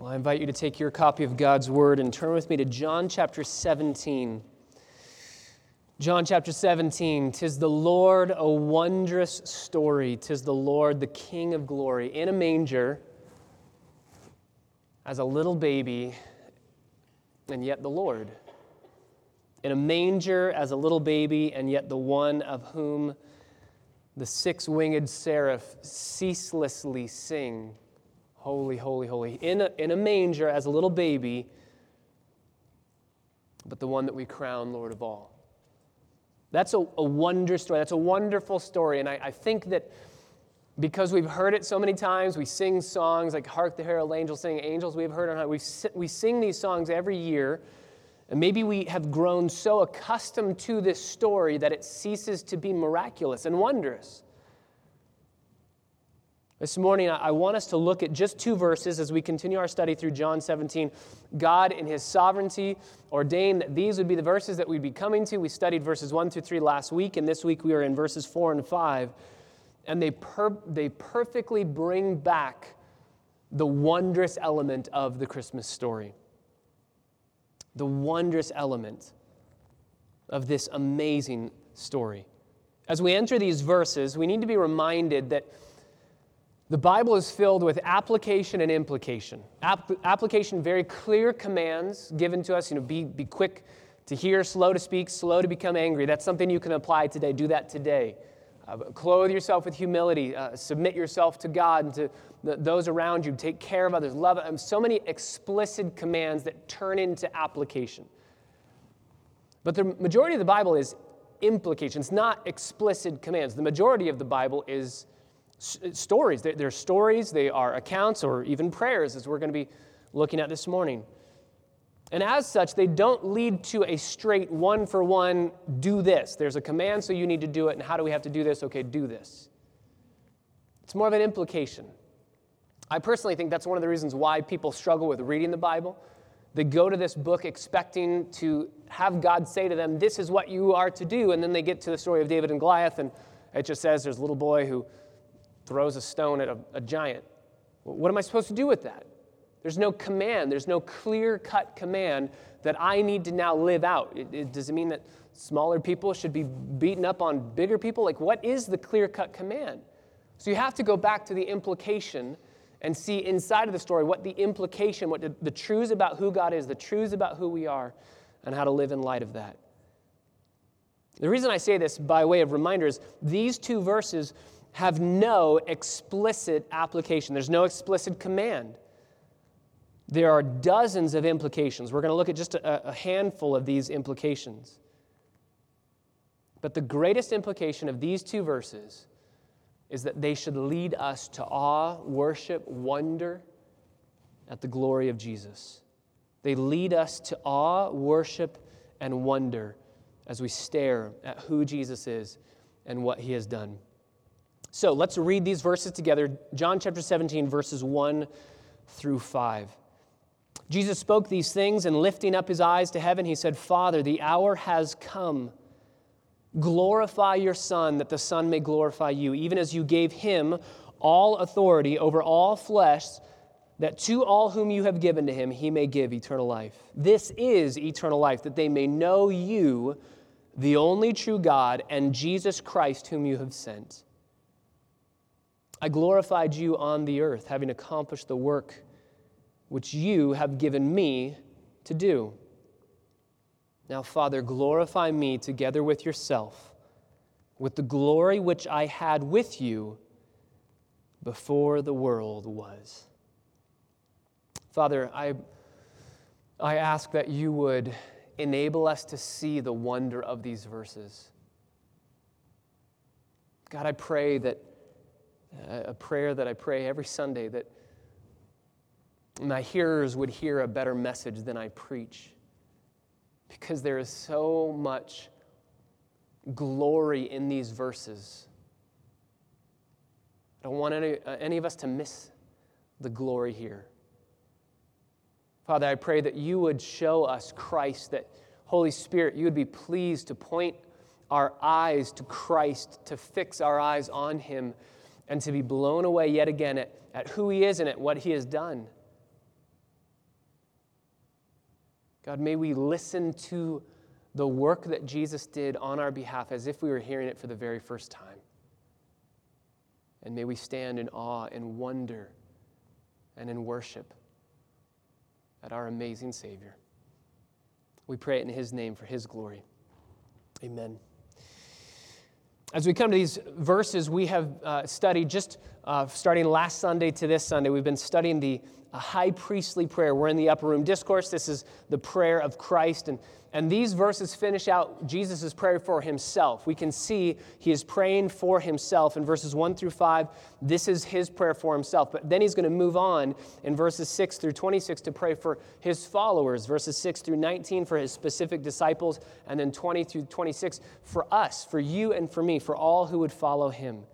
Well, I invite you to take your copy of God's Word and turn with me to John chapter 17. John chapter 17, tis the Lord a wondrous story, tis the Lord the King of glory, in a manger as a little baby, and yet the Lord. In a manger as a little baby, and yet the one of whom the six winged seraph ceaselessly sing. Holy, holy, holy. In a, in a manger as a little baby, but the one that we crown Lord of all. That's a, a wonder story. That's a wonderful story. And I, I think that because we've heard it so many times, we sing songs like Hark the Herald Angels Sing, Angels we've heard on we we sing these songs every year. And maybe we have grown so accustomed to this story that it ceases to be miraculous and wondrous. This morning, I want us to look at just two verses as we continue our study through John 17. God, in His sovereignty, ordained that these would be the verses that we'd be coming to. We studied verses 1 through 3 last week, and this week we are in verses 4 and 5. And they, per- they perfectly bring back the wondrous element of the Christmas story. The wondrous element of this amazing story. As we enter these verses, we need to be reminded that the Bible is filled with application and implication. App- application, very clear commands given to us. You know, be, be quick to hear, slow to speak, slow to become angry. That's something you can apply today. Do that today. Uh, clothe yourself with humility. Uh, submit yourself to God and to those around you. Take care of others. Love. Um, so many explicit commands that turn into application. But the majority of the Bible is implication. It's not explicit commands. The majority of the Bible is Uh, stories. They're, they're stories, they are accounts, or even prayers, as we're going to be looking at this morning. And as such, they don't lead to a straight one for one, do this. There's a command, so you need to do it. And how do we have to do this? Okay, do this. It's more of an implication. I personally think that's one of the reasons why people struggle with reading the Bible. They go to this book expecting to have God say to them, This is what you are to do. And then they get to the story of David and Goliath, and it just says there's a little boy who throws a stone at a, a giant. What am I supposed to do with that? There's no command, there's no clear cut command that I need to now live out. It, it, does it mean that smaller people should be beaten up on bigger people? Like, what is the clear cut command? So you have to go back to the implication and see inside of the story what the implication, what the, the truths about who God is, the truths about who we are, and how to live in light of that. The reason I say this by way of reminder is these two verses have no explicit application. There's no explicit command. There are dozens of implications. We're going to look at just a, a, handful of these implications. But the greatest implication of these two verses is that they should lead us to awe, worship, wonder at the glory of Jesus. They lead us to awe, worship, and wonder as we stare at who Jesus is and what he has done. So let's read these verses together. John chapter 17, verses 1 through 5. Jesus spoke these things, and lifting up his eyes to heaven, he said, Father, the hour has come. Glorify your Son, that the Son may glorify you, even as you gave him all authority over all flesh, that to all whom you have given to him, he may give eternal life. This is eternal life, that they may know you, the only true God, and Jesus Christ, whom you have sent. I glorified you on the earth, having accomplished the work which you have given me to do. Now, Father, glorify me together with yourself, with the glory which I had with you before the world was. Father, I, I ask that you would enable us to see the wonder of these verses. God, I pray that a prayer that I pray every Sunday that my hearers would hear a better message than I preach. Because there is so much glory in these verses. I don't want any, uh, any of us to miss the glory here. Father, I pray that you would show us Christ, that Holy Spirit, you would be pleased to point our eyes to Christ, to fix our eyes on Him and to be blown away yet again at, at who He is and at what He has done. God, may we listen to the work that Jesus did on our behalf as if we were hearing it for the very first time. And may we stand in awe and wonder and in worship at our amazing Savior. We pray it in His name for His glory. Amen. As we come to these verses, we have uh, studied just uh, starting last Sunday to this Sunday, we've been studying the uh, high priestly prayer. We're in the upper room discourse. This is the prayer of Christ. And and these verses finish out Jesus' prayer for himself. We can see he is praying for himself in verses 1 through 5. This is his prayer for himself. But then he's going to move on in verses 6 through 26 to pray for his followers, verses 6 through 19 for his specific disciples, and then 20 through 26 for us, for you and for me, for all who would follow him.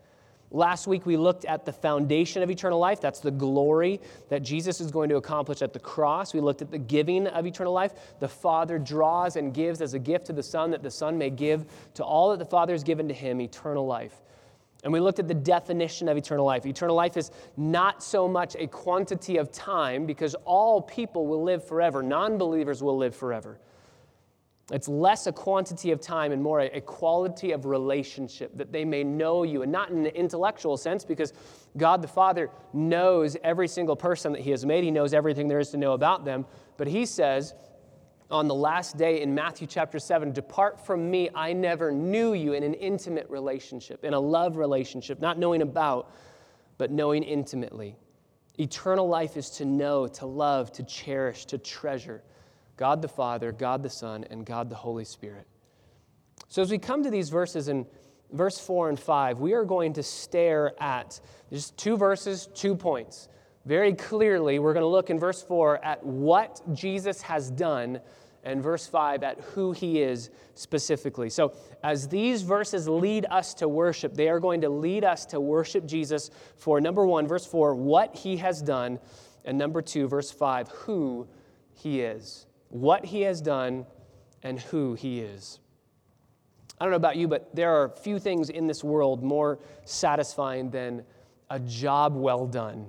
Last week, we looked at the foundation of eternal life. That's the glory that Jesus is going to accomplish at the cross. We looked at the giving of eternal life. The Father draws and gives as a gift to the Son that the Son may give to all that the Father has given to him eternal life. And we looked at the definition of eternal life. Eternal life is not so much a quantity of time because all people will live forever, non believers will live forever. It's less a quantity of time and more a, quality of relationship that they may know you, and not in an intellectual sense, because God the Father knows every single person that He has made. He knows everything there is to know about them. But He says on the last day in Matthew chapter 7 Depart from me, I never knew you in an intimate relationship, in a love relationship, not knowing about, but knowing intimately. Eternal life is to know, to love, to cherish, to treasure. God the Father, God the Son, and God the Holy Spirit. So as we come to these verses in verse 4 and 5, we are going to stare at just two verses, two points. Very clearly, we're going to look in verse 4 at what Jesus has done, and verse 5 at who he is specifically. So, as these verses lead us to worship, they are going to lead us to worship Jesus for number one, verse 4, what he has done, and number two, verse 5, who he is what he has done, and who he is. I don't know about you, but there are few things in this world more satisfying than a job well done.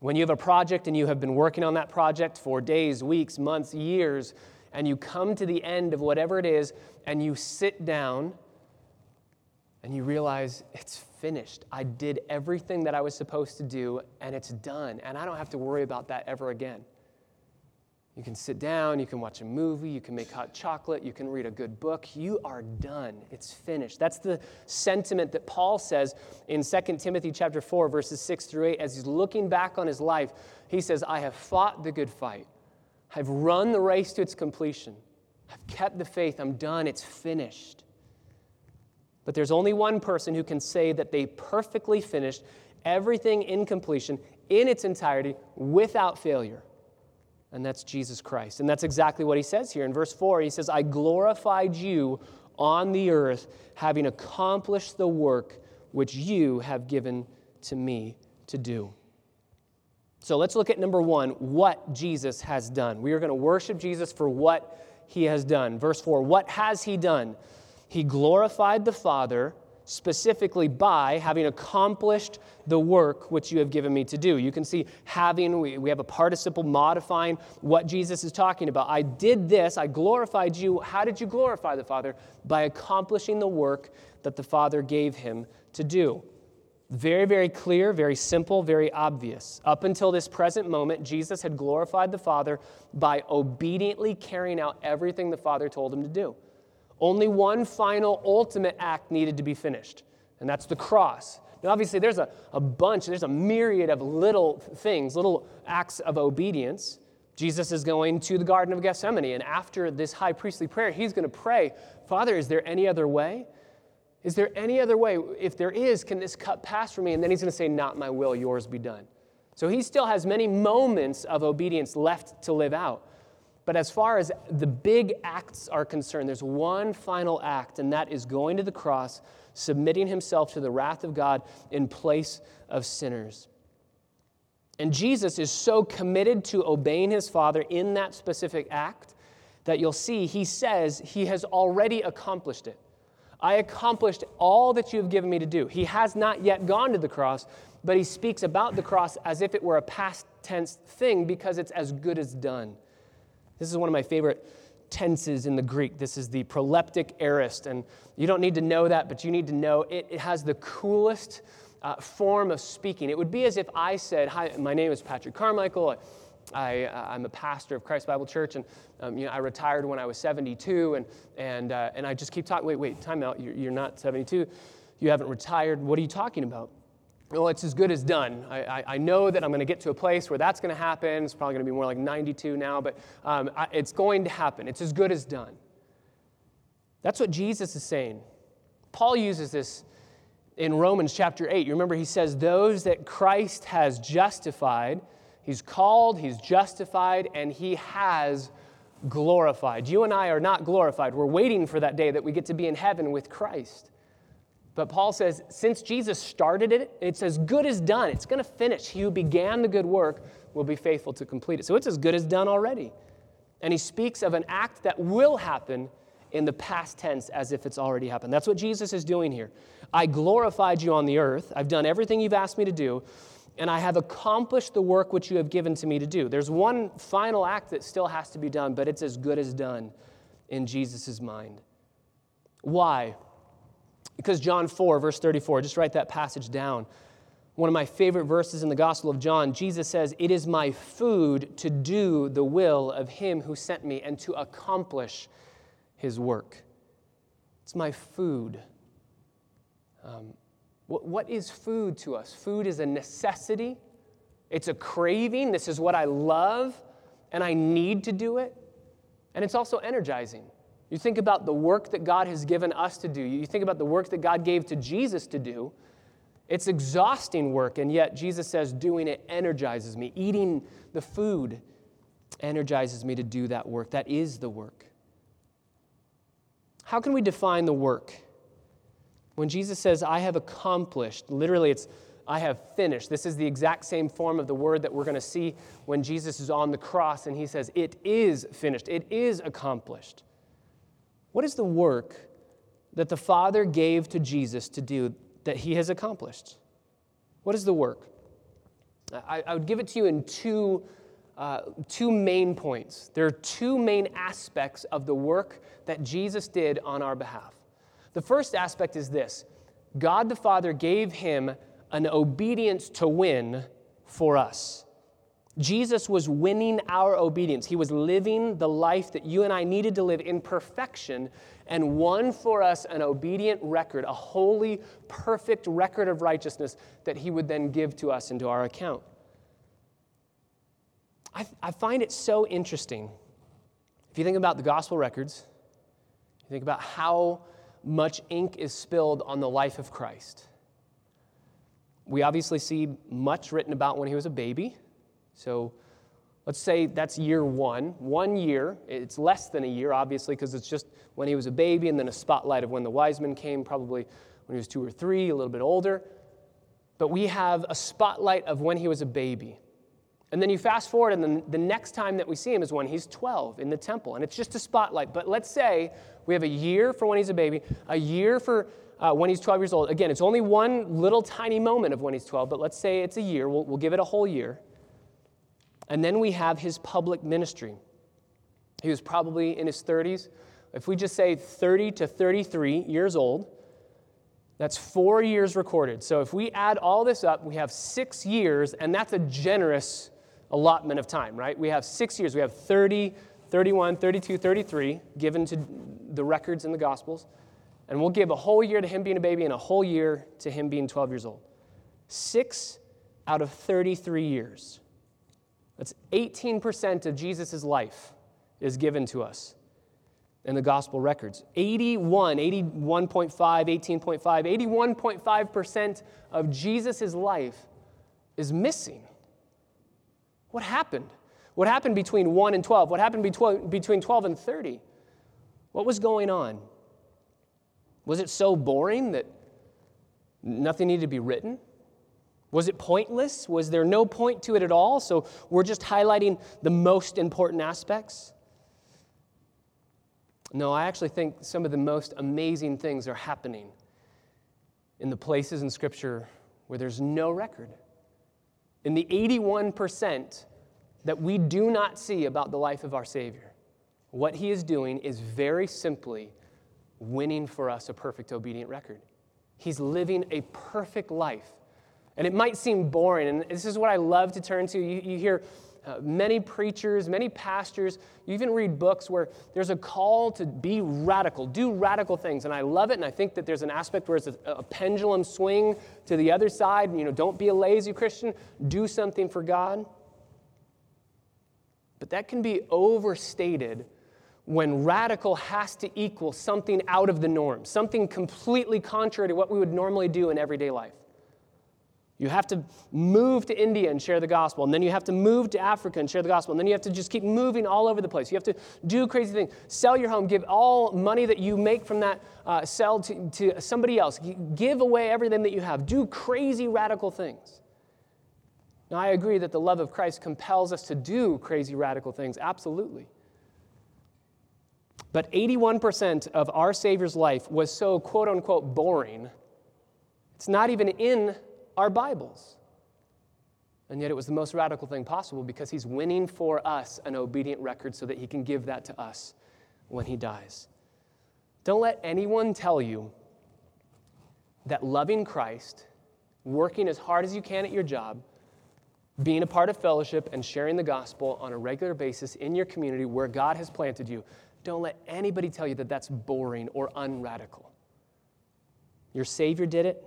When you have a project and you have been working on that project for days, weeks, months, years, and you come to the end of whatever it is, and you sit down and you realize it's finished. I did everything that I was supposed to do, and it's done, and I don't have to worry about that ever again. You can sit down, you can watch a movie, you can make hot chocolate, you can read a good book. You are done. It's finished. That's the sentiment that Paul says in 2 Timothy chapter 4 verses 6 through 8 as he's looking back on his life. He says, "I have fought the good fight. I've run the race to its completion. I've kept the faith. I'm done. It's finished." But there's only one person who can say that they perfectly finished everything in completion in its entirety without failure and that's Jesus Christ. And that's exactly what he says here in verse 4. He says, I glorified you on the earth, having accomplished the work which you have given to me to do. So let's look at number one what Jesus has done. We are going to worship Jesus for what he has done. Verse 4 What has he done? He glorified the Father specifically by having accomplished the work which you have given me to do. You can see having, we, we have a participle modifying what Jesus is talking about. I did this, I glorified you. How did you glorify the Father? By accomplishing the work that the Father gave him to do. Very, very clear, very simple, very obvious. Up until this present moment, Jesus had glorified the Father by obediently carrying out everything the Father told him to do. Only one final ultimate act needed to be finished, and that's the cross. Now, obviously, there's a, a bunch, there's a myriad of little things, little acts of obedience. Jesus is going to the Garden of Gethsemane, and after this high priestly prayer, he's going to pray, Father, is there any other way? Is there any other way? If there is, can this cup pass from me? And then he's going to say, Not my will, yours be done. So he still has many moments of obedience left to live out. But as far as the big acts are concerned, there's one final act, and that is going to the cross, submitting himself to the wrath of God in place of sinners. And Jesus is so committed to obeying his Father in that specific act that you'll see he says he has already accomplished it. I accomplished all that you have given me to do. He has not yet gone to the cross, but he speaks about the cross as if it were a past tense thing because it's as good as done. This is one of my favorite tenses in the Greek. This is the proleptic aorist. And you don't need to know that, but you need to know it, it has the coolest uh, form of speaking. It would be as if I said, Hi, my name is Patrick Carmichael. I, am uh, a pastor of Christ Bible Church, and um, you know, I retired when I was 72, and, and, uh, and I just keep talking. Wait, wait, time out. You're, you're not 72. You haven't retired. What are you talking about? Well, it's as good as done. I, I, I know that I'm going to get to a place where that's going to happen. It's probably going to be more like 92 now, but um, I, it's going to happen. It's as good as done. That's what Jesus is saying. Paul uses this in Romans chapter 8. You remember he says, Those that Christ has justified, he's called, he's justified, and he has glorified. You and I are not glorified. We're waiting for that day that we get to be in heaven with Christ. But Paul says, since Jesus started it, it's as good as done. It's going to finish. He who began the good work will be faithful to complete it. So it's as good as done already. And he speaks of an act that will happen in the past tense as if it's already happened. That's what Jesus is doing here. I glorified you on the earth. I've done everything you've asked me to do, and I have accomplished the work which you have given to me to do. There's one final act that still has to be done, but it's as good as done in Jesus' mind. Why? Because John 4, verse 34, just write that passage down. One of my favorite verses in the Gospel of John, Jesus says, It is my food to do the will of him who sent me and to accomplish his work. It's my food. Um, what, what is food to us? Food is a necessity, it's a craving. This is what I love, and I need to do it. And it's also energizing. You think about the work that God has given us to do, you think about the work that God gave to Jesus to do. It's exhausting work, and yet Jesus says doing it energizes me. Eating the food energizes me to do that work. That is the work. How can we define the work? When Jesus says, I have accomplished, literally it's, I have finished. This is the exact same form of the word that we're going to see when Jesus is on the cross and he says, It is finished, it is accomplished. What is the work that the Father gave to Jesus to do that he has accomplished? What is the work? I, I would give it to you in two, uh, two main points. There are two main aspects of the work that Jesus did on our behalf. The first aspect is this God the Father gave him an obedience to win for us. Jesus was winning our obedience. He was living the life that you and I needed to live in perfection and won for us an obedient record, a holy, perfect record of righteousness that He would then give to us into our account. I, I find it so interesting. If you think about the gospel records, you think about how much ink is spilled on the life of Christ. We obviously see much written about when he was a baby so let's say that's year one. One year, it's less than a year, obviously, because it's just when he was a baby, and then a spotlight of when the wise men came, probably when he was two or three, a little bit older. But we have a spotlight of when he was a baby. And then you fast forward, and then the next time that we see him is when he's 12 in the temple. And it's just a spotlight. But let's say we have a year for when he's a baby, a year for uh, when he's 12 years old. Again, it's only one little tiny moment of when he's 12, but let's say it's a year. We'll, we'll give it a whole year. And then we have his public ministry. He was probably in his 30s. If we just say 30 to 33 years old, that's four years recorded. So if we add all this up, we have six years, and that's a generous allotment of time, right? We have six years. We have 30, 31, 32, 33 given to the records in the Gospels. And we'll give a whole year to him being a baby and a whole year to him being 12 years old. Six out of 33 years. That's 18% of Jesus' life is given to us in the gospel records. 81, 81.5, 18.5, 81.5% of Jesus' life is missing. What happened? What happened between 1 and 12? What happened between 12 and 30? What was going on? Was it so boring that nothing needed to be written? Was it pointless? Was there no point to it at all? So we're just highlighting the most important aspects? No, I actually think some of the most amazing things are happening in the places in Scripture where there's no record. In the 81%, that we do not see about the life of our Savior, what he is doing is very simply winning for us a perfect obedient record. He's living a perfect life. And it might seem boring, and this is what I love to turn to. You, you hear uh, many preachers, many pastors, you even read books where there's a call to be radical, do radical things. And I love it, and I think that there's an aspect where it's a, a pendulum swing to the other side. You know, don't be a lazy Christian, do something for God. But that can be overstated when radical has to equal something out of the norm, something completely contrary to what we would normally do in everyday life. You have to move to India and share the gospel, and then you have to move to Africa and share the gospel, and then you have to just keep moving all over the place. You have to do crazy things. Sell your home, give all money that you make from that, uh, sell to, to somebody else. Give away everything that you have. Do crazy, radical things. Now, I agree that the love of Christ compels us to do crazy, radical things, absolutely. But 81% of our Savior's life was so quote unquote boring, it's not even in our Bibles. And yet it was the most radical thing possible because he's winning for us an obedient record so that he can give that to us when he dies. Don't let anyone tell you that loving Christ, working as hard as you can at your job, being a part of fellowship, and sharing the gospel on a regular basis in your community where God has planted you, don't let anybody tell you that that's boring or unradical. Your Savior did it,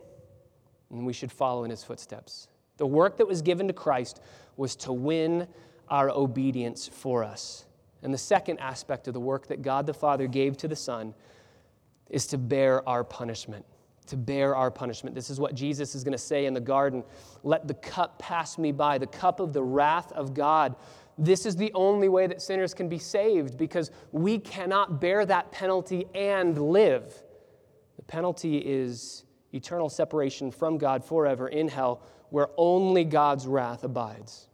and we should follow in his footsteps. The work that was given to Christ was to win our obedience for us. And the second aspect of the work that God the Father gave to the Son is to bear our punishment. To bear our punishment. This is what Jesus is going to say in the garden Let the cup pass me by, the cup of the wrath of God this is the only way that sinners can be saved because we cannot bear that penalty and live. The penalty is eternal separation from God forever in hell, where only God's wrath abides.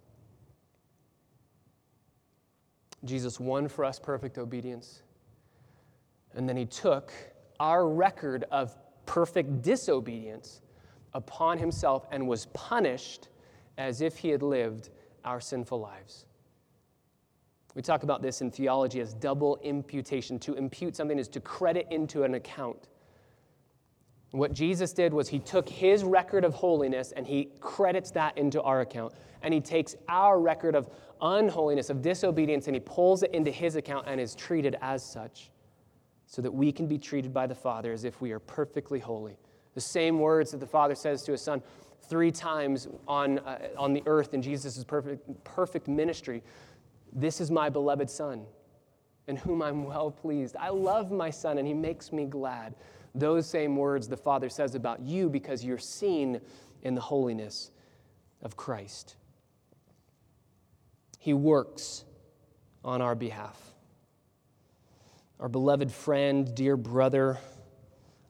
Jesus won for us perfect obedience, and then he took our record of perfect disobedience upon himself and was punished as if he had lived our sinful lives. We talk about this in theology as double imputation. To impute something is to credit into an account. What Jesus did was he took his record of holiness and he credits that into our account. And he takes our record of unholiness, of disobedience, and he pulls it into his account and is treated as such so that we can be treated by the Father as if we are perfectly holy. The same words that the Father says to his Son three times on, uh, on the earth in Jesus' perfect, perfect ministry this is my beloved Son, in whom I'm well pleased. I love my Son, and he makes me glad. Those same words the Father says about you because you're seen in the holiness of Christ. He works on our behalf. Our beloved friend, dear brother,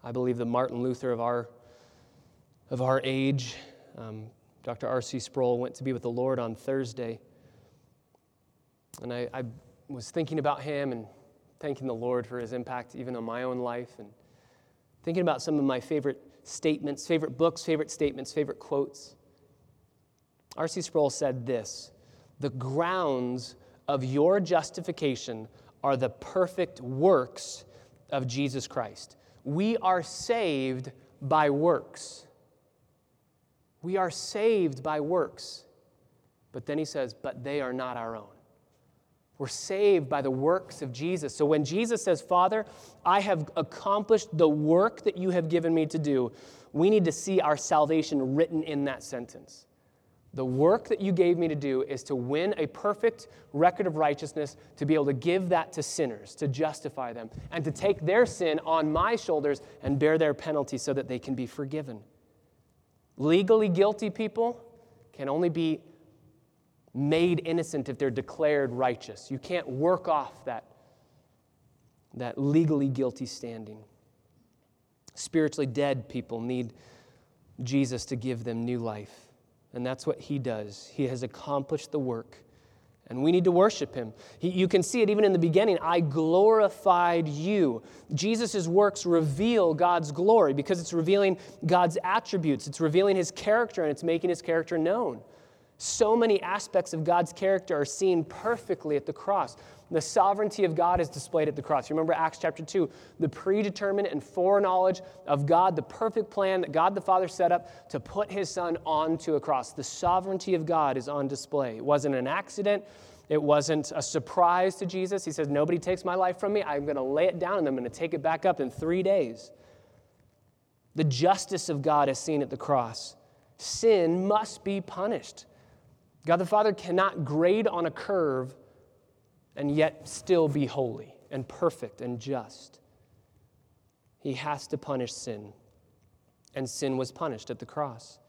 I believe the Martin Luther of our, of our age, um, Dr. R.C. Sproul, went to be with the Lord on Thursday. And I, I was thinking about him and thanking the Lord for his impact even on my own life and thinking about some of my favorite statements, favorite books, favorite statements, favorite quotes. R.C. Sproul said this The grounds of your justification are the perfect works of Jesus Christ. We are saved by works. We are saved by works. But then he says, but they are not our own. We're saved by the works of Jesus. So when Jesus says, Father, I have accomplished the work that you have given me to do, we need to see our salvation written in that sentence. The work that you gave me to do is to win a perfect record of righteousness, to be able to give that to sinners, to justify them, and to take their sin on my shoulders and bear their penalty so that they can be forgiven. Legally guilty people can only be made innocent if they're declared righteous. You can't work off that, that legally guilty standing. Spiritually dead people need Jesus to give them new life. And that's what he does. He has accomplished the work. And we need to worship him. He, you can see it even in the beginning. I glorified you. Jesus' works reveal God's glory because it's revealing God's attributes, it's revealing his character, and it's making his character known. So many aspects of God's character are seen perfectly at the cross. The sovereignty of God is displayed at the cross. Remember Acts chapter 2, the predetermined and foreknowledge of God, the perfect plan that God the Father set up to put his son onto a cross. The sovereignty of God is on display. It wasn't an accident, it wasn't a surprise to Jesus. He says, Nobody takes my life from me. I'm going to lay it down and I'm going to take it back up in three days. The justice of God is seen at the cross. Sin must be punished. God the Father cannot grade on a curve and yet still be holy and perfect and just. He has to punish sin, and sin was punished at the cross.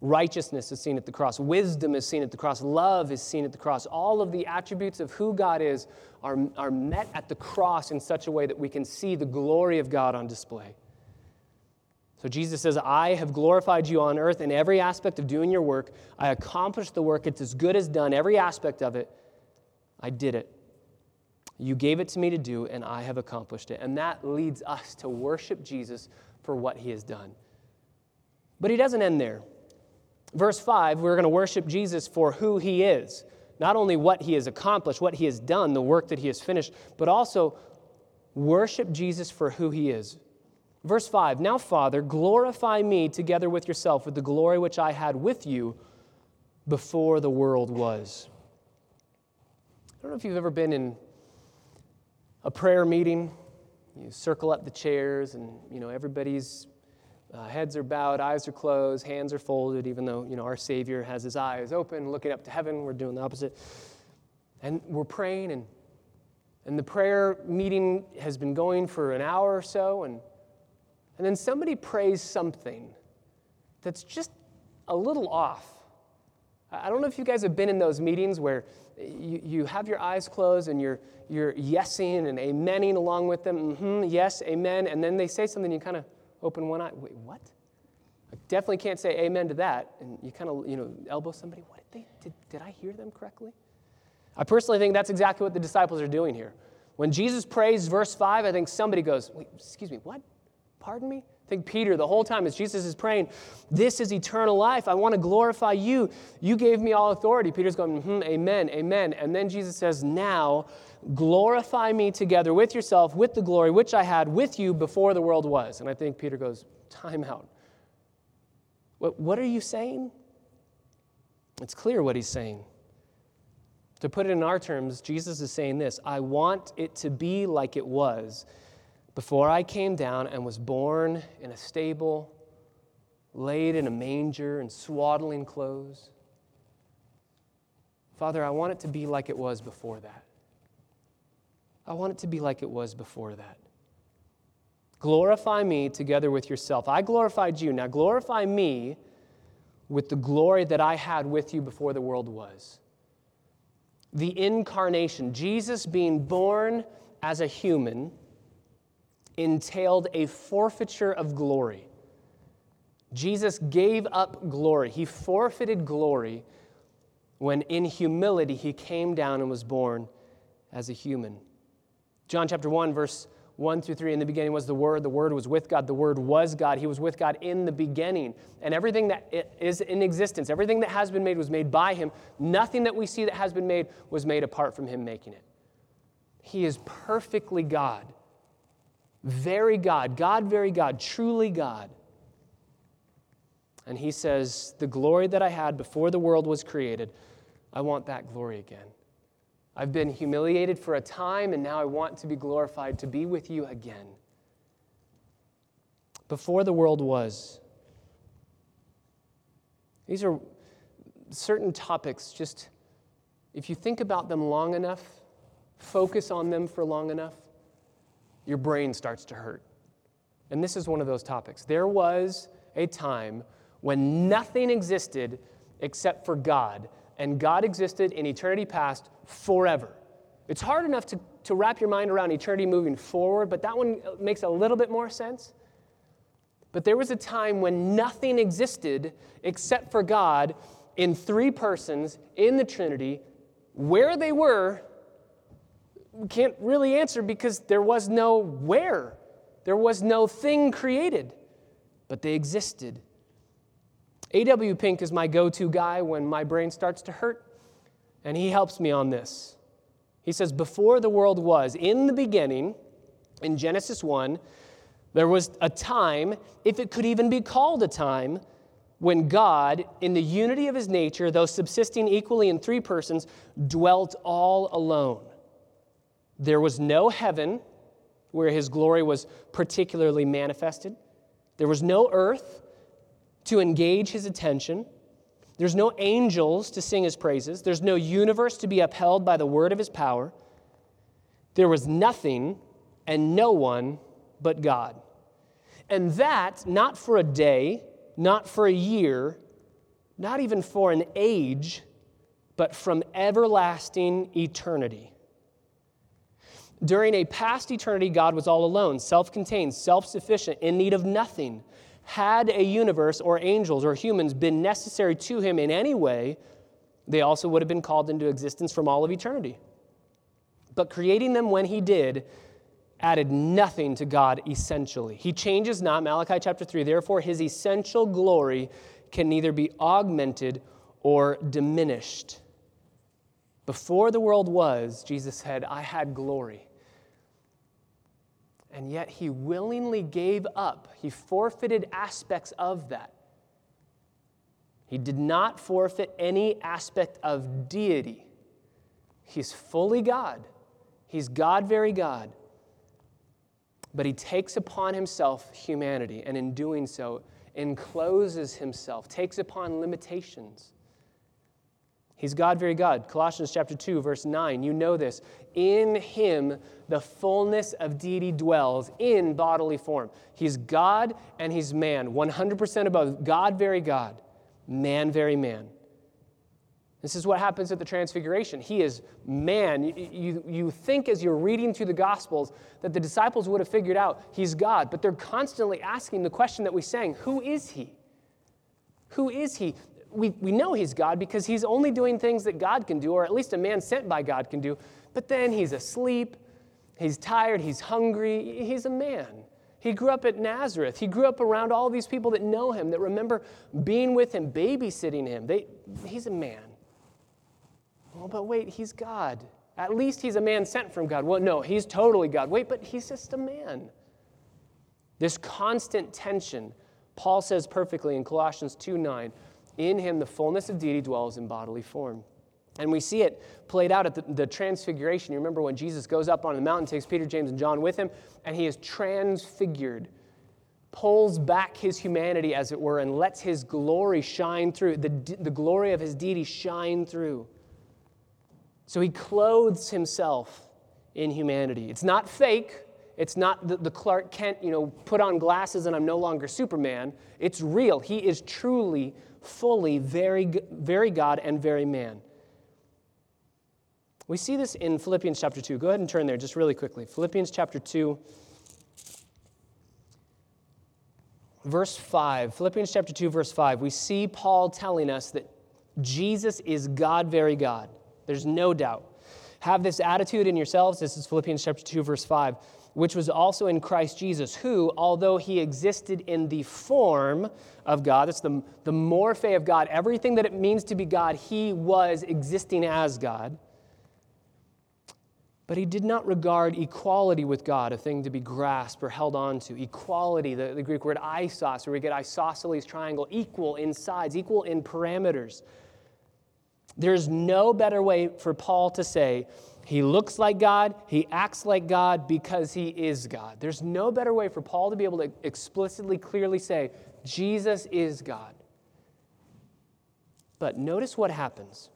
Righteousness is seen at the cross. Wisdom is seen at the cross. Love is seen at the cross. All of the attributes of who God is are, are met at the cross in such a way that we can see the glory of God on display. So Jesus says, I have glorified you on earth in every aspect of doing your work. I accomplished the work. It's as good as done, every aspect of it. I did it. You gave it to me to do, and I have accomplished it. And that leads us to worship Jesus for what he has done. But he doesn't end there. Verse 5, we're going to worship Jesus for who he is. Not only what he has accomplished, what he has done, the work that he has finished, but also worship Jesus for who he is. Verse 5 Now, Father, glorify me together with yourself with the glory which I had with you before the world was. I don't know if you've ever been in a prayer meeting. You circle up the chairs, and you know everybody's uh, heads are bowed, eyes are closed, hands are folded. Even though you know our Savior has his eyes open, looking up to heaven, we're doing the opposite. And we're praying, and and the prayer meeting has been going for an hour or so, and and then somebody prays something that's just a little off. I don't know if you guys have been in those meetings where you, you have your eyes closed and you're, you're yesing and amening along with them. Mm-hmm, yes, amen. And then they say something, you kind of open one eye. Wait, what? I definitely can't say amen to that. And you kind of, you know, elbow somebody. What did they, did, did I hear them correctly? I personally think that's exactly what the disciples are doing here. When Jesus prays verse 5, I think somebody goes, wait, excuse me, what? Pardon me? I think Peter, the whole time as Jesus is praying, This is eternal life. I want to glorify you. You gave me all authority. Peter's going, mm-hmm, Amen, amen. And then Jesus says, Now glorify me together with yourself, with the glory which I had with you before the world was. And I think Peter goes, Time out. What, what are you saying? It's clear what he's saying. To put it in our terms, Jesus is saying this I want it to be like it was before I came down and was born in a stable, laid in a manger and swaddling clothes. Father, I want it to be like it was before that. I want it to be like it was before that. Glorify me together with yourself. I glorified you. Now glorify me with the glory that I had with you before the world was. The incarnation, Jesus being born as a human entailed a forfeiture of glory. Jesus gave up glory. He forfeited glory when, in humility, he came down and was born as a human. John chapter 1, verse 1 through 3 In the beginning was the Word, the Word was with God, the Word was God. He was with God in the beginning. And everything that is in existence, everything that has been made was made by Him. Nothing that we see that has been made was made apart from Him making it. He is perfectly God very God, God, very God, truly God. And he says, The glory that I had before the world was created, I want that glory again. I've been humiliated for a time, and now I want to be glorified, to be with you again. Before the world was. These are certain topics, just if you think about them long enough, focus on them for long enough, your brain starts to hurt. And this is one of those topics. There was a time when nothing existed except for God, and God existed in eternity past forever. It's hard enough to, to wrap your mind around eternity moving forward, but that one makes a little bit more sense. But there was a time when nothing existed except for God in three persons in the Trinity. Where they were, we can't really answer because there was no where. There was no thing created, but they existed. A.W. Pink is my go to guy when my brain starts to hurt, and he helps me on this. He says, Before the world was, in the beginning, in Genesis 1, there was a time, if it could even be called a time, when God, in the unity of his nature, though subsisting equally in three persons, dwelt all alone. There was no heaven where his glory was particularly manifested, there was no earth to engage his attention. There's no angels to sing his praises. There's no universe to be upheld by the word of his power. There was nothing and no one but God. And that, not for a day, not for a year, not even for an age, but from everlasting eternity. During a past eternity, God was all alone, self contained, self sufficient, in need of nothing. Had a universe or angels or humans been necessary to him in any way, they also would have been called into existence from all of eternity. But creating them when he did added nothing to God essentially. He changes not, Malachi chapter 3, therefore his essential glory can neither be augmented or diminished. Before the world was, Jesus said, I had glory. And yet he willingly gave up, he forfeited aspects of that. He did not forfeit any aspect of deity. He's fully God, he's God, very God. But he takes upon himself humanity, and in doing so, encloses himself, takes upon limitations. He's God, very God. Colossians chapter 2, verse 9. You know this. In him, the fullness of deity dwells in bodily form. He's God and he's man, 100% above. God, very God. Man, very man. This is what happens at the Transfiguration. He is man. You, you, you, think as you're reading through the Gospels that the disciples would have figured out he's God, but they're constantly asking the question that we sang Who is he? Who is he? We, we know he's God because he's only doing things that God can do, or at least a man sent by God can do. But then he's asleep, he's tired, he's hungry, he's a man. He grew up at Nazareth. He grew up around all these people that know him, that remember being with him, babysitting him. They, he's a man. Well, but wait, he's God. At least he's a man sent from God. Well, no, he's totally God. Wait, but he's just a man. This constant tension, Paul says perfectly in Colossians 2 9 in him, the fullness of deity dwells in bodily form. And we see it played out at the, the, transfiguration. You remember when Jesus goes up on the mountain, takes Peter, James, and John with him, and he is transfigured, pulls back his humanity, as it were, and lets his glory shine through, the, the glory of his deity shine through. So he clothes himself in humanity. It's not fake. It's not the, the Clark Kent, you know, put on glasses and I'm no longer Superman. It's real. He is truly fully very, very God and very man. We see this in Philippians chapter 2. Go ahead and turn there just really quickly. Philippians chapter 2, verse 5. Philippians chapter 2, verse 5. We see Paul telling us that Jesus is God, very God. There's no doubt. Have this attitude in yourselves. This is Philippians chapter 2, verse 5 which was also in Christ Jesus, who, although he existed in the form of God, that's the, the morphe of God, everything that it means to be God, he was existing as God. But he did not regard equality with God a thing to be grasped or held on to. Equality, the, the Greek word isos, where we get isosceles triangle, equal in sides, equal in parameters. There's no better way for Paul to say, he looks like God, he acts like God because he is God. There's no better way for Paul to be able to explicitly, clearly say, Jesus is God. But notice what happens.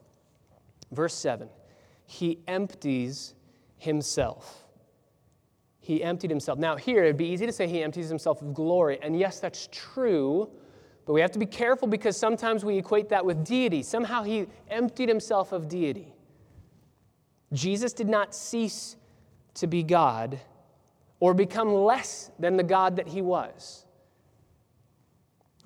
Verse 7 He empties himself. He emptied himself. Now, here, it'd be easy to say he empties himself of glory. And yes, that's true. But we have to be careful because sometimes we equate that with deity. Somehow he emptied himself of deity. Jesus did not cease to be God or become less than the God that he was.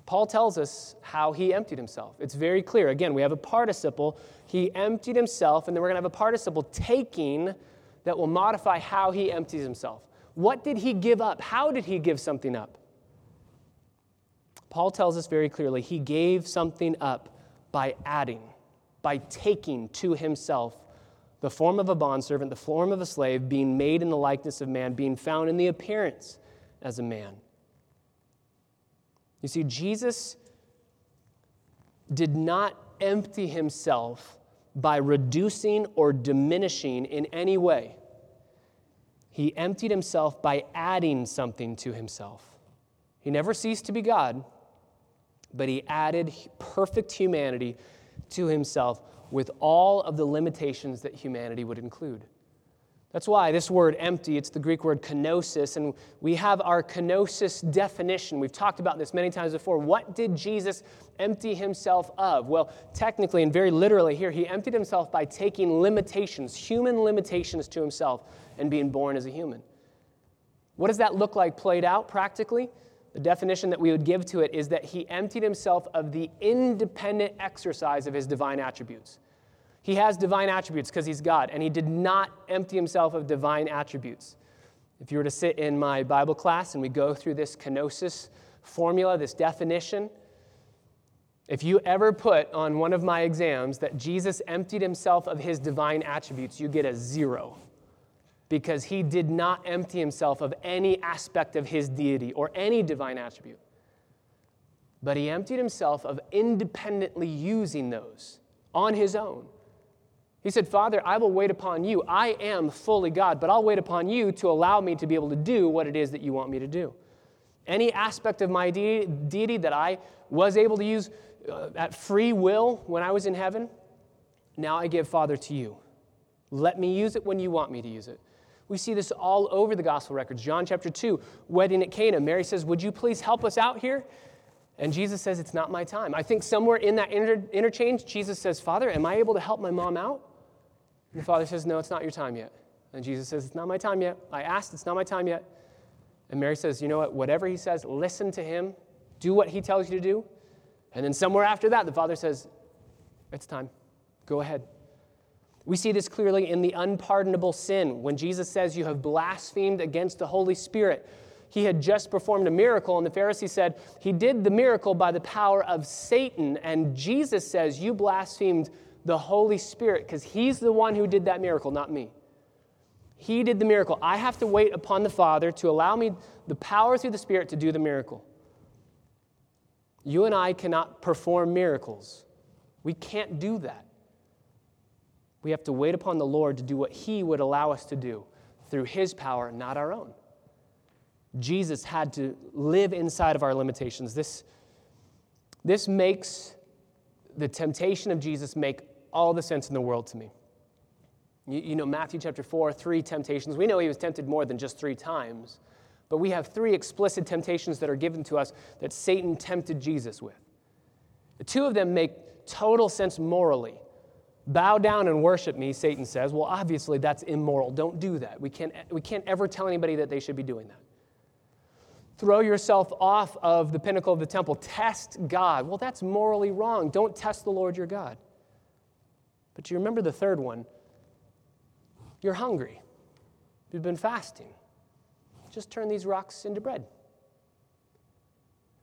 Paul tells us how he emptied himself. It's very clear. Again, we have a participle. He emptied himself, and then we're going to have a participle taking that will modify how he empties himself. What did he give up? How did he give something up? Paul tells us very clearly he gave something up by adding, by taking to himself the form of a bondservant, the form of a slave, being made in the likeness of man, being found in the appearance as a man. You see, Jesus did not empty himself by reducing or diminishing in any way. He emptied himself by adding something to himself. He never ceased to be God, but he added perfect humanity to himself with all of the limitations that humanity would include. That's why this word empty, it's the Greek word kenosis, and we have our kenosis definition. We've talked about this many times before. What did Jesus empty himself of? Well, technically and very literally here, he emptied himself by taking limitations, human limitations to himself, and being born as a human. What does that look like played out practically? The definition that we would give to it is that he emptied himself of the independent exercise of his divine attributes. He has divine attributes because he's God, and he did not empty himself of divine attributes. If you were to sit in my Bible class and we go through this kenosis formula, this definition, if you ever put on one of my exams that Jesus emptied himself of his divine attributes, you get a zero because he did not empty himself of any aspect of his deity or any divine attribute. But he emptied himself of independently using those on his own. He said, Father, I will wait upon you. I am fully God, but I'll wait upon you to allow me to be able to do what it is that you want me to do. Any aspect of my de- deity that I was able to use uh, at free will when I was in heaven, now I give, Father, to you. Let me use it when you want me to use it. We see this all over the gospel records. John chapter 2, wedding at Cana. Mary says, Would you please help us out here? And Jesus says, It's not my time. I think somewhere in that inter- interchange, Jesus says, Father, am I able to help my mom out? And the father says, No, it's not your time yet. And Jesus says, It's not my time yet. I asked, it's not my time yet. And Mary says, You know what? Whatever he says, listen to him, do what he tells you to do. And then somewhere after that, the father says, It's time. Go ahead. We see this clearly in the unpardonable sin when Jesus says, You have blasphemed against the Holy Spirit. He had just performed a miracle, and the Pharisee said, He did the miracle by the power of Satan. And Jesus says, You blasphemed the Holy Spirit because He's the one who did that miracle, not me. He did the miracle. I have to wait upon the Father to allow me the power through the Spirit to do the miracle. You and I cannot perform miracles. We can't do that. We have to wait upon the Lord to do what He would allow us to do through His power, not our own. Jesus had to live inside of our limitations. This, this makes the temptation of Jesus make all the sense in the world to me. You, you know, Matthew chapter 4, three temptations. We know he was tempted more than just three times, but we have three explicit temptations that are given to us that Satan tempted Jesus with. The two of them make total sense morally. Bow down and worship me, Satan says. Well, obviously, that's immoral. Don't do that. We can't, we can't ever tell anybody that they should be doing that. Throw yourself off of the pinnacle of the temple. Test God. Well, that's morally wrong. Don't test the Lord your God. But you remember the third one. You're hungry. You've been fasting. Just turn these rocks into bread.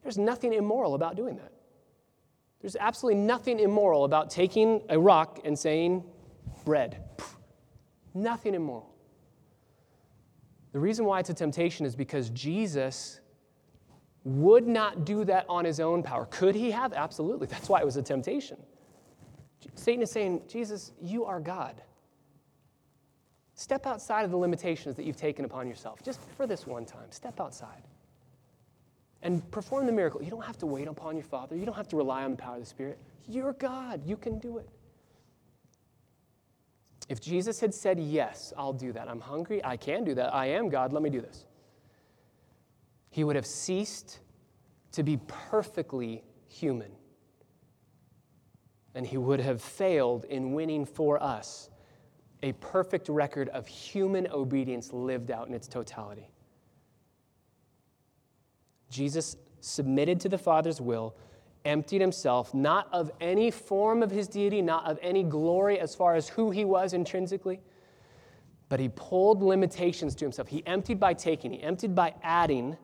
There's nothing immoral about doing that. There's absolutely nothing immoral about taking a rock and saying, bread. Nothing immoral. The reason why it's a temptation is because Jesus would not do that on his own power. Could he have? Absolutely. That's why it was a temptation. Satan is saying, Jesus, you are God. Step outside of the limitations that you've taken upon yourself, just for this one time. Step outside and perform the miracle. You don't have to wait upon your Father. You don't have to rely on the power of the Spirit. You're God. You can do it. If Jesus had said, Yes, I'll do that. I'm hungry. I can do that. I am God. Let me do this. He would have ceased to be perfectly human. And he would have failed in winning for us a perfect record of human obedience lived out in its totality. Jesus submitted to the Father's will, emptied himself, not of any form of his deity, not of any glory as far as who he was intrinsically, but he pulled limitations to himself. He emptied by taking, he emptied by adding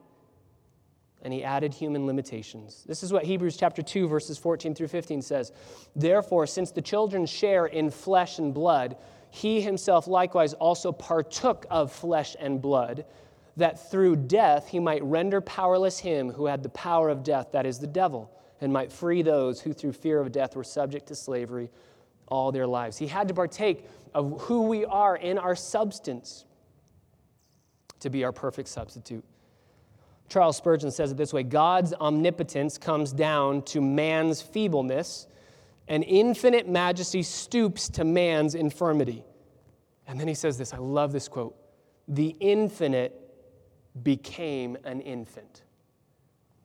and he added human limitations. This is what Hebrews chapter 2 verses 14 through 15 says. Therefore, since the children share in flesh and blood, he himself likewise also partook of flesh and blood, that through death he might render powerless him who had the power of death, that is the devil, and might free those who through fear of death were subject to slavery all their lives. He had to partake of who we are in our substance to be our perfect substitute. Charles Spurgeon says it this way God's omnipotence comes down to man's feebleness, and infinite majesty stoops to man's infirmity. And then he says this I love this quote The infinite became an infant.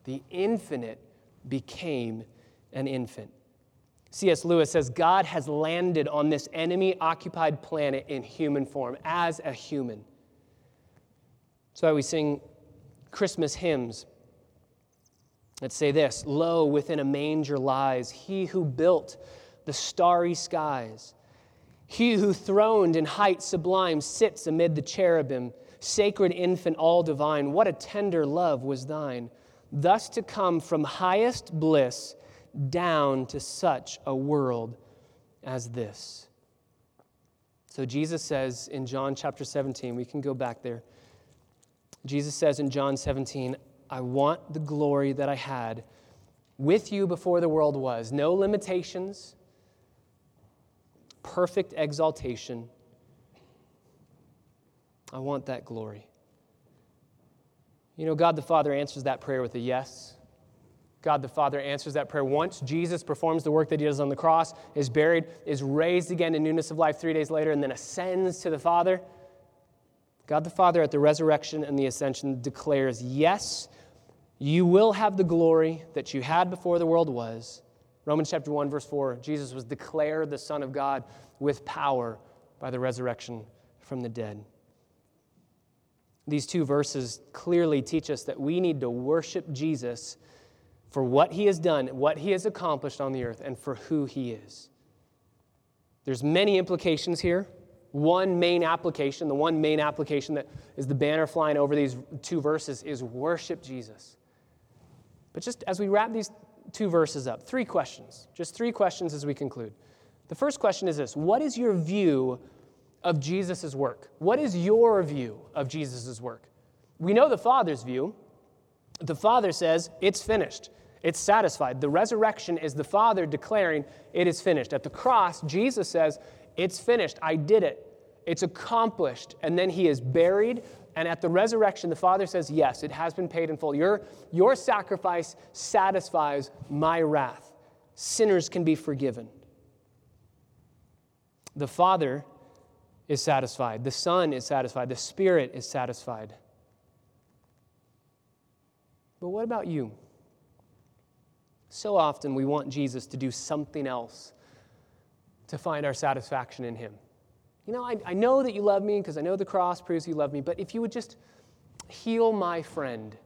The infinite became an infant. C.S. Lewis says God has landed on this enemy occupied planet in human form as a human. That's why we sing Christmas hymns that say this Lo, within a manger lies he who built the starry skies. He who throned in height sublime sits amid the cherubim, sacred infant, all divine. What a tender love was thine, thus to come from highest bliss down to such a world as this. So Jesus says in John chapter 17, we can go back there. Jesus says in John 17, I want the glory that I had with you before the world was. No limitations, perfect exaltation. I want that glory. You know, God the Father answers that prayer with a yes. God the Father answers that prayer once. Jesus performs the work that he does on the cross, is buried, is raised again in newness of life three days later, and then ascends to the Father. God the Father at the resurrection and the ascension declares, Yes, you will have the glory that you had before the world was. Romans chapter 1, verse 4 Jesus was declared the Son of God with power by the resurrection from the dead. These two verses clearly teach us that we need to worship Jesus for what he has done, what he has accomplished on the earth, and for who he is. There's many implications here one main application, the one main application that is the banner flying over these two verses is worship Jesus. But just as we wrap these two verses up, three questions, just three questions as we conclude. The first question is this What is your view of Jesus' work? What is your view of Jesus' work? We know the Father's view. The Father says, It's finished. It's satisfied. The resurrection is the Father declaring, It is finished. At the cross, Jesus says, it's finished. I did it. It's accomplished. And then he is buried. And at the resurrection, the Father says, Yes, it has been paid in full. Your, your sacrifice satisfies my wrath. Sinners can be forgiven. The Father is satisfied. The Son is satisfied. The Spirit is satisfied. But what about you? So often we want Jesus to do something else to find our satisfaction in Him. You know, I, I know that you love me because I know the cross proves you love me, but if you would just heal my friend,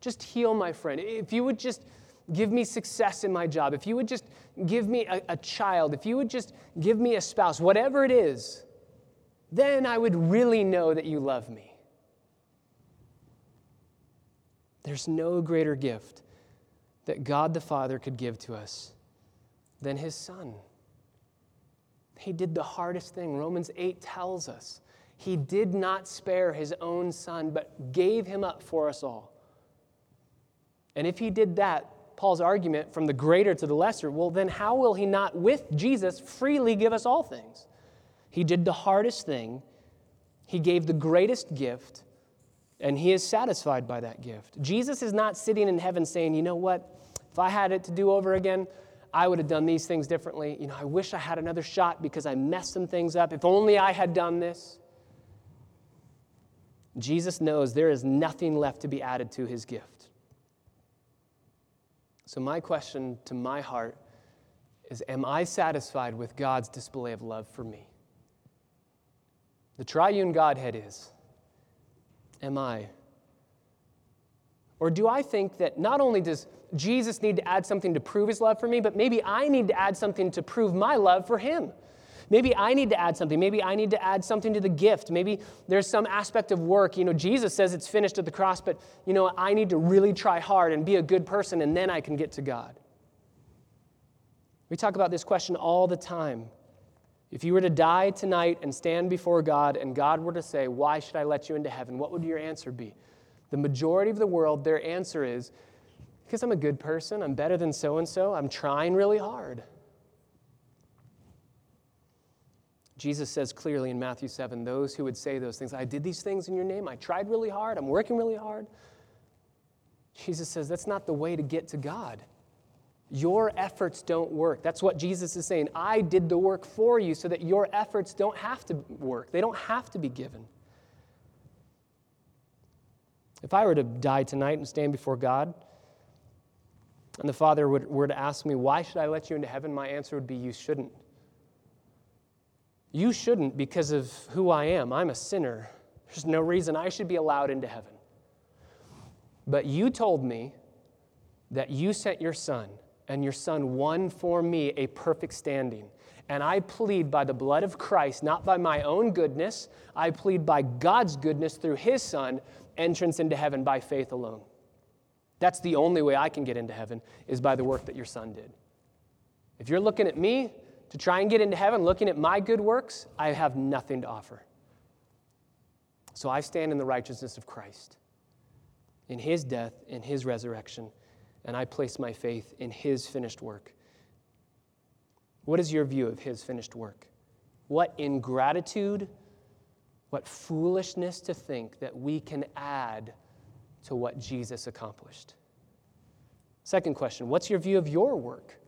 just heal my friend, if you would just give me success in my job, if you would just give me a, a child, if you would just give me a spouse, whatever it is, then I would really know that you love me. There's no greater gift that God the Father could give to us than His Son. He did the hardest thing. Romans 8 tells us. He did not spare his own son, but gave him up for us all. And if he did that, Paul's argument from the greater to the lesser, well, then how will he not, with Jesus, freely give us all things? He did the hardest thing, he gave the greatest gift, and he is satisfied by that gift. Jesus is not sitting in heaven saying, you know what? If I had it to do over again, I would have done these things differently. You know, I wish I had another shot because I messed some things up. If only I had done this. Jesus knows there is nothing left to be added to his gift. So, my question to my heart is Am I satisfied with God's display of love for me? The triune Godhead is. Am I? Or do I think that not only does Jesus need to add something to prove his love for me, but maybe I need to add something to prove my love for him? Maybe I need to add something. Maybe I need to add something to the gift. Maybe there's some aspect of work. You know, Jesus says it's finished at the cross, but, you know, I need to really try hard and be a good person, and then I can get to God. We talk about this question all the time. If you were to die tonight and stand before God, and God were to say, Why should I let you into heaven? What would your answer be? The majority of the world, their answer is, Because I'm a good person, I'm better than so and so, I'm trying really hard. Jesus says clearly in Matthew 7 those who would say those things, I did these things in your name, I tried really hard, I'm working really hard. Jesus says that's not the way to get to God. Your efforts don't work. That's what Jesus is saying. I did the work for you so that your efforts don't have to work, they don't have to be given. If I were to die tonight and stand before God, and the Father would, were to ask me, Why should I let you into heaven? My answer would be, You shouldn't. You shouldn't because of who I am. I'm a sinner. There's no reason I should be allowed into heaven. But you told me that you sent your son, and your son won for me a perfect standing. And I plead by the blood of Christ, not by my own goodness, I plead by God's goodness through his son, entrance into heaven by faith alone. That's the only way I can get into heaven, is by the work that your son did. If you're looking at me, to try and get into heaven looking at my good works, I have nothing to offer. So I stand in the righteousness of Christ, in his death, in his resurrection, and I place my faith in his finished work. What is your view of his finished work? What ingratitude, what foolishness to think that we can add to what Jesus accomplished. Second question What's your view of your work?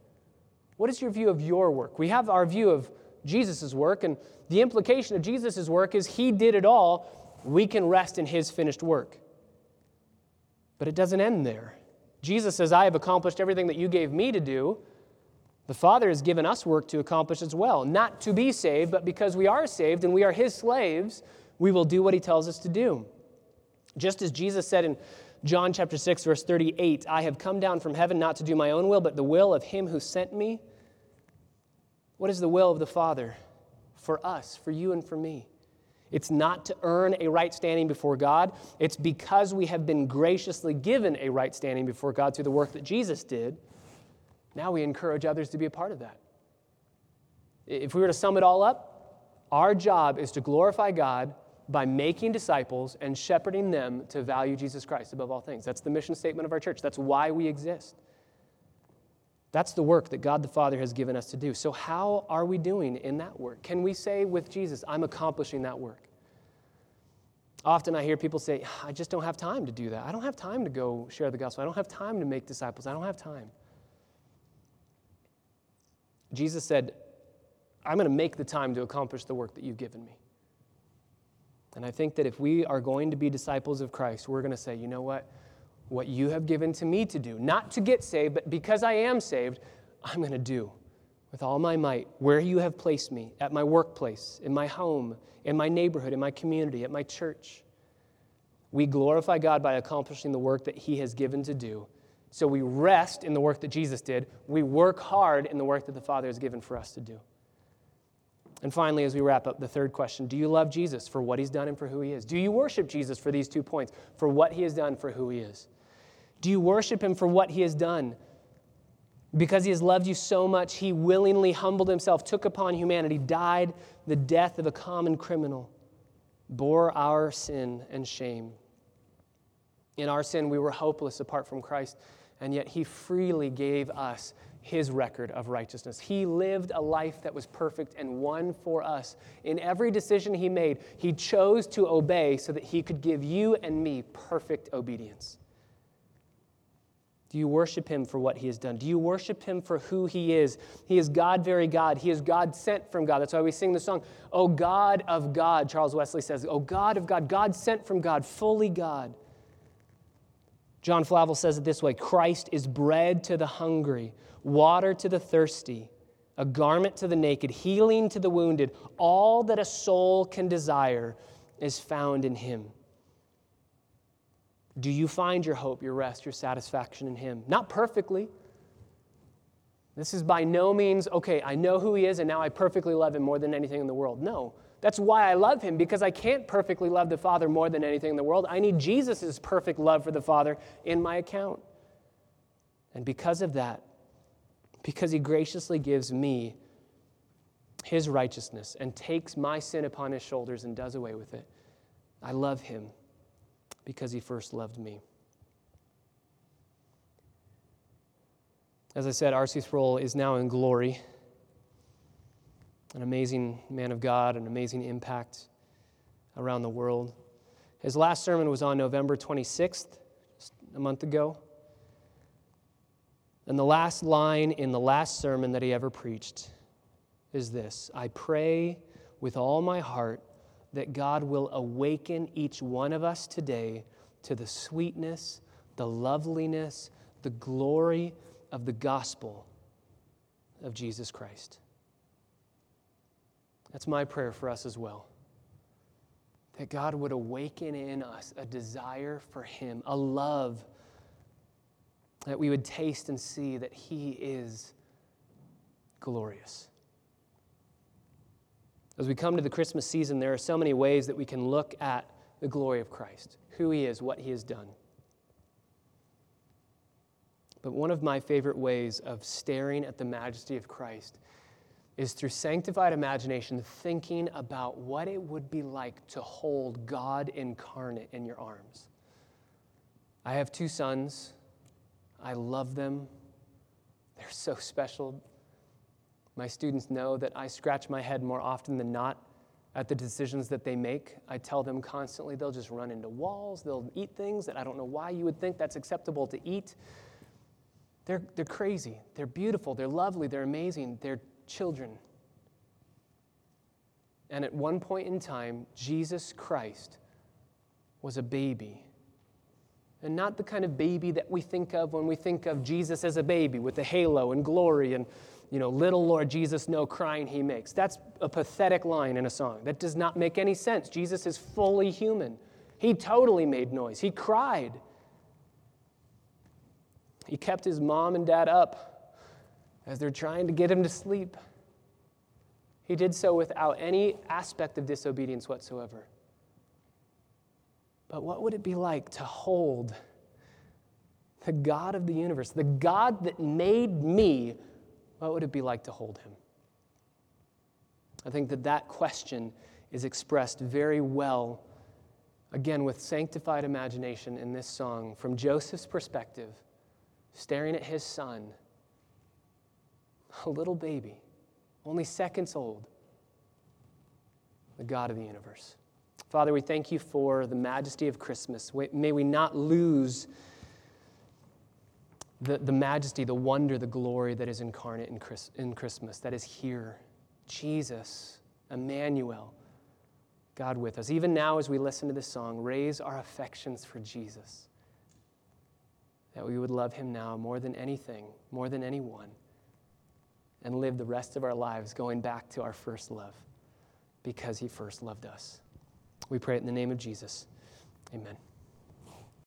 What is your view of your work? We have our view of Jesus' work, and the implication of Jesus' work is he did it all. We can rest in his finished work. But it doesn't end there. Jesus says, I have accomplished everything that you gave me to do. The Father has given us work to accomplish as well, not to be saved, but because we are saved and we are his slaves, we will do what he tells us to do. Just as Jesus said in John chapter 6 verse 38, I have come down from heaven not to do my own will, but the will of him who sent me. What is the will of the Father for us, for you, and for me? It's not to earn a right standing before God. It's because we have been graciously given a right standing before God through the work that Jesus did. Now we encourage others to be a part of that. If we were to sum it all up, our job is to glorify God by making disciples and shepherding them to value Jesus Christ above all things. That's the mission statement of our church. That's why we exist. That's the work that God the Father has given us to do. So, how are we doing in that work? Can we say with Jesus, I'm accomplishing that work? Often I hear people say, ah, I just don't have time to do that. I don't have time to go share the gospel. I don't have time to make disciples. I don't have time. Jesus said, I'm going to make the time to accomplish the work that you've given me. And I think that if we are going to be disciples of Christ, we're going to say, you know what? What you have given to me to do, not to get saved, but because I am saved, I'm going to do with all my might where you have placed me at my workplace, in my home, in my neighborhood, in my community, at my church. We glorify God by accomplishing the work that He has given to do. So we rest in the work that Jesus did. We work hard in the work that the Father has given for us to do. And finally, as we wrap up, the third question Do you love Jesus for what He's done and for who He is? Do you worship Jesus for these two points, for what He has done, for who He is? Do you worship him for what he has done? Because he has loved you so much, he willingly humbled himself, took upon humanity, died the death of a common criminal, bore our sin and shame. In our sin, we were hopeless apart from Christ, and yet he freely gave us his record of righteousness. He lived a life that was perfect and won for us. In every decision he made, he chose to obey so that he could give you and me perfect obedience. Do you worship him for what he has done? Do you worship him for who he is? He is God, very God. He is God sent from God. That's why we sing the song, O God of God, Charles Wesley says, O God of God, God sent from God, fully God. John Flavel says it this way Christ is bread to the hungry, water to the thirsty, a garment to the naked, healing to the wounded. All that a soul can desire is found in him. Do you find your hope, your rest, your satisfaction in Him? Not perfectly. This is by no means, okay, I know who he is and now I perfectly love him more than anything in the world. No. That's why I love him, because I can't perfectly love the Father more than anything in the world. I need Jesus' perfect love for the Father in my account. And because of that, because he graciously gives me his righteousness and takes my sin upon his shoulders and does away with it, I love him because he first loved me. As I said, R.C. Sproul is now in glory. An amazing man of God, an amazing impact around the world. His last sermon was on November 26th, just a month ago. And the last line in the last sermon that he ever preached is this I pray with all my heart that God will awaken each one of us today to the sweetness, the loveliness, the glory of the gospel of Jesus Christ. That's my prayer for us as well. That God would awaken in us a desire for Him, a love, that we would taste and see that He is glorious. As we come to the Christmas season, there are so many ways that we can look at the glory of Christ, who He is, what He has done. But one of my favorite ways of staring at the majesty of Christ is through sanctified imagination, thinking about what it would be like to hold God incarnate in your arms. I have two sons. I love them. They're so special. My students know that I scratch my head more often than not at the decisions that they make. I tell them constantly they'll just run into walls, they'll eat things that I don't know why you would think that's acceptable to eat. They're, they're crazy. They're beautiful. They're lovely. They're amazing. They're children. And at one point in time, Jesus Christ was a baby. And not the kind of baby that we think of when we think of Jesus as a baby with the halo and glory and, you know, little Lord Jesus, no crying he makes. That's a pathetic line in a song. That does not make any sense. Jesus is fully human. He totally made noise. He cried. He kept his mom and dad up as they're trying to get him to sleep. He did so without any aspect of disobedience whatsoever. But what would it be like to hold the God of the universe, the God that made me? What would it be like to hold him? I think that that question is expressed very well, again, with sanctified imagination in this song from Joseph's perspective staring at his son, a little baby, only seconds old, the God of the universe. Father, we thank you for the majesty of Christmas. May we not lose the, the majesty, the wonder, the glory that is incarnate in, Chris, in Christmas, that is here. Jesus, Emmanuel, God with us. Even now, as we listen to this song, raise our affections for Jesus that we would love him now more than anything, more than anyone, and live the rest of our lives going back to our first love because he first loved us. We pray it in the name of Jesus. Amen.